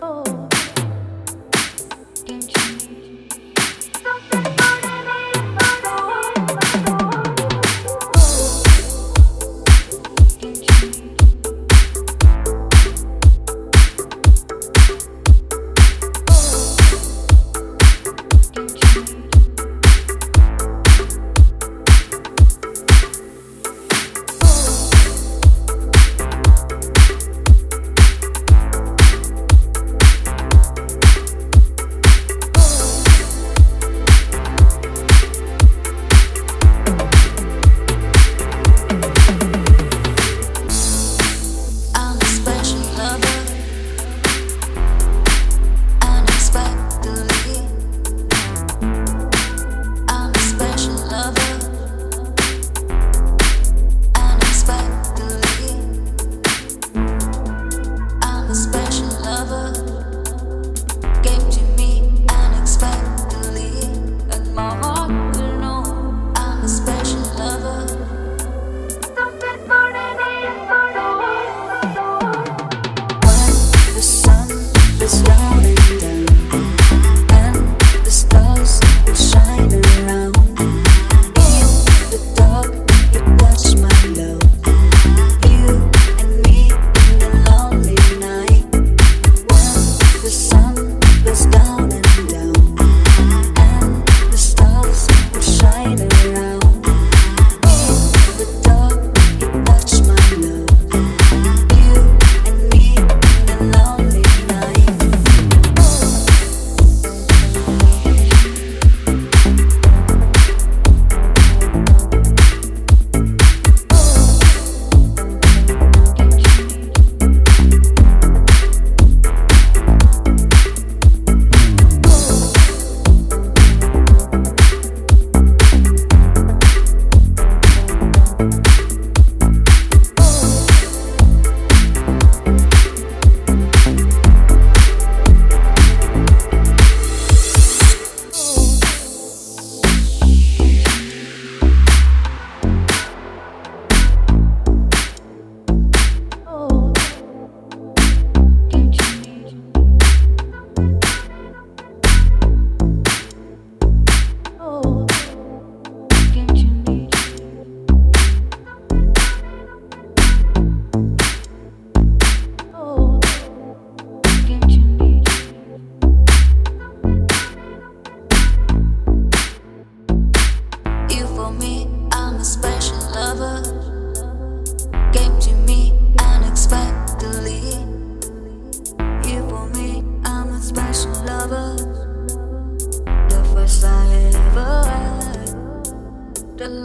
Oh.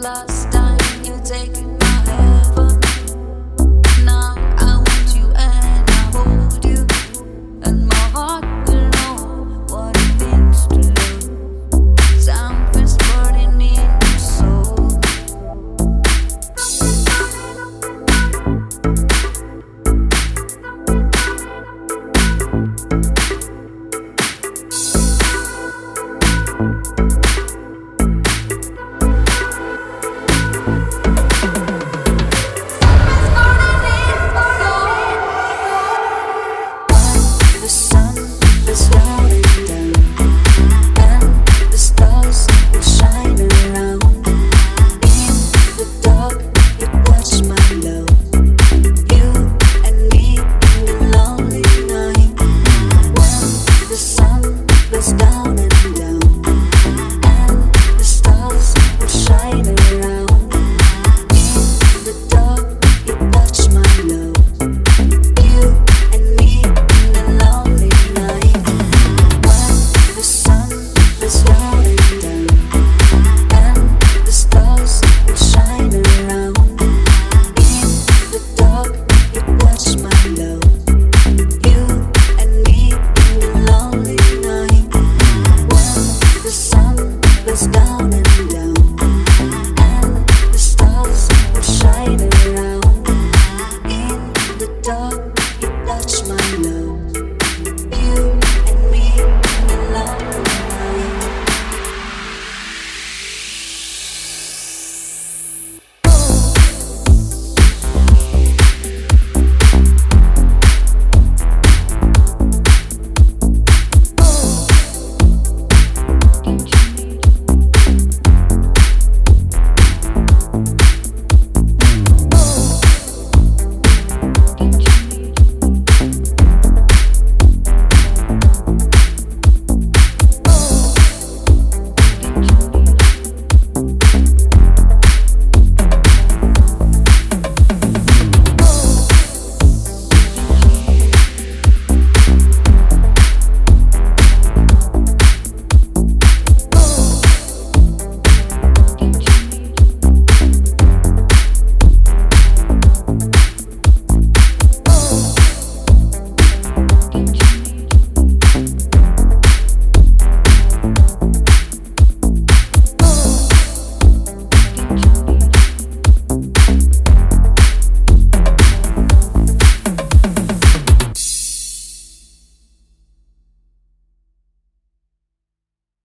Last time you take family.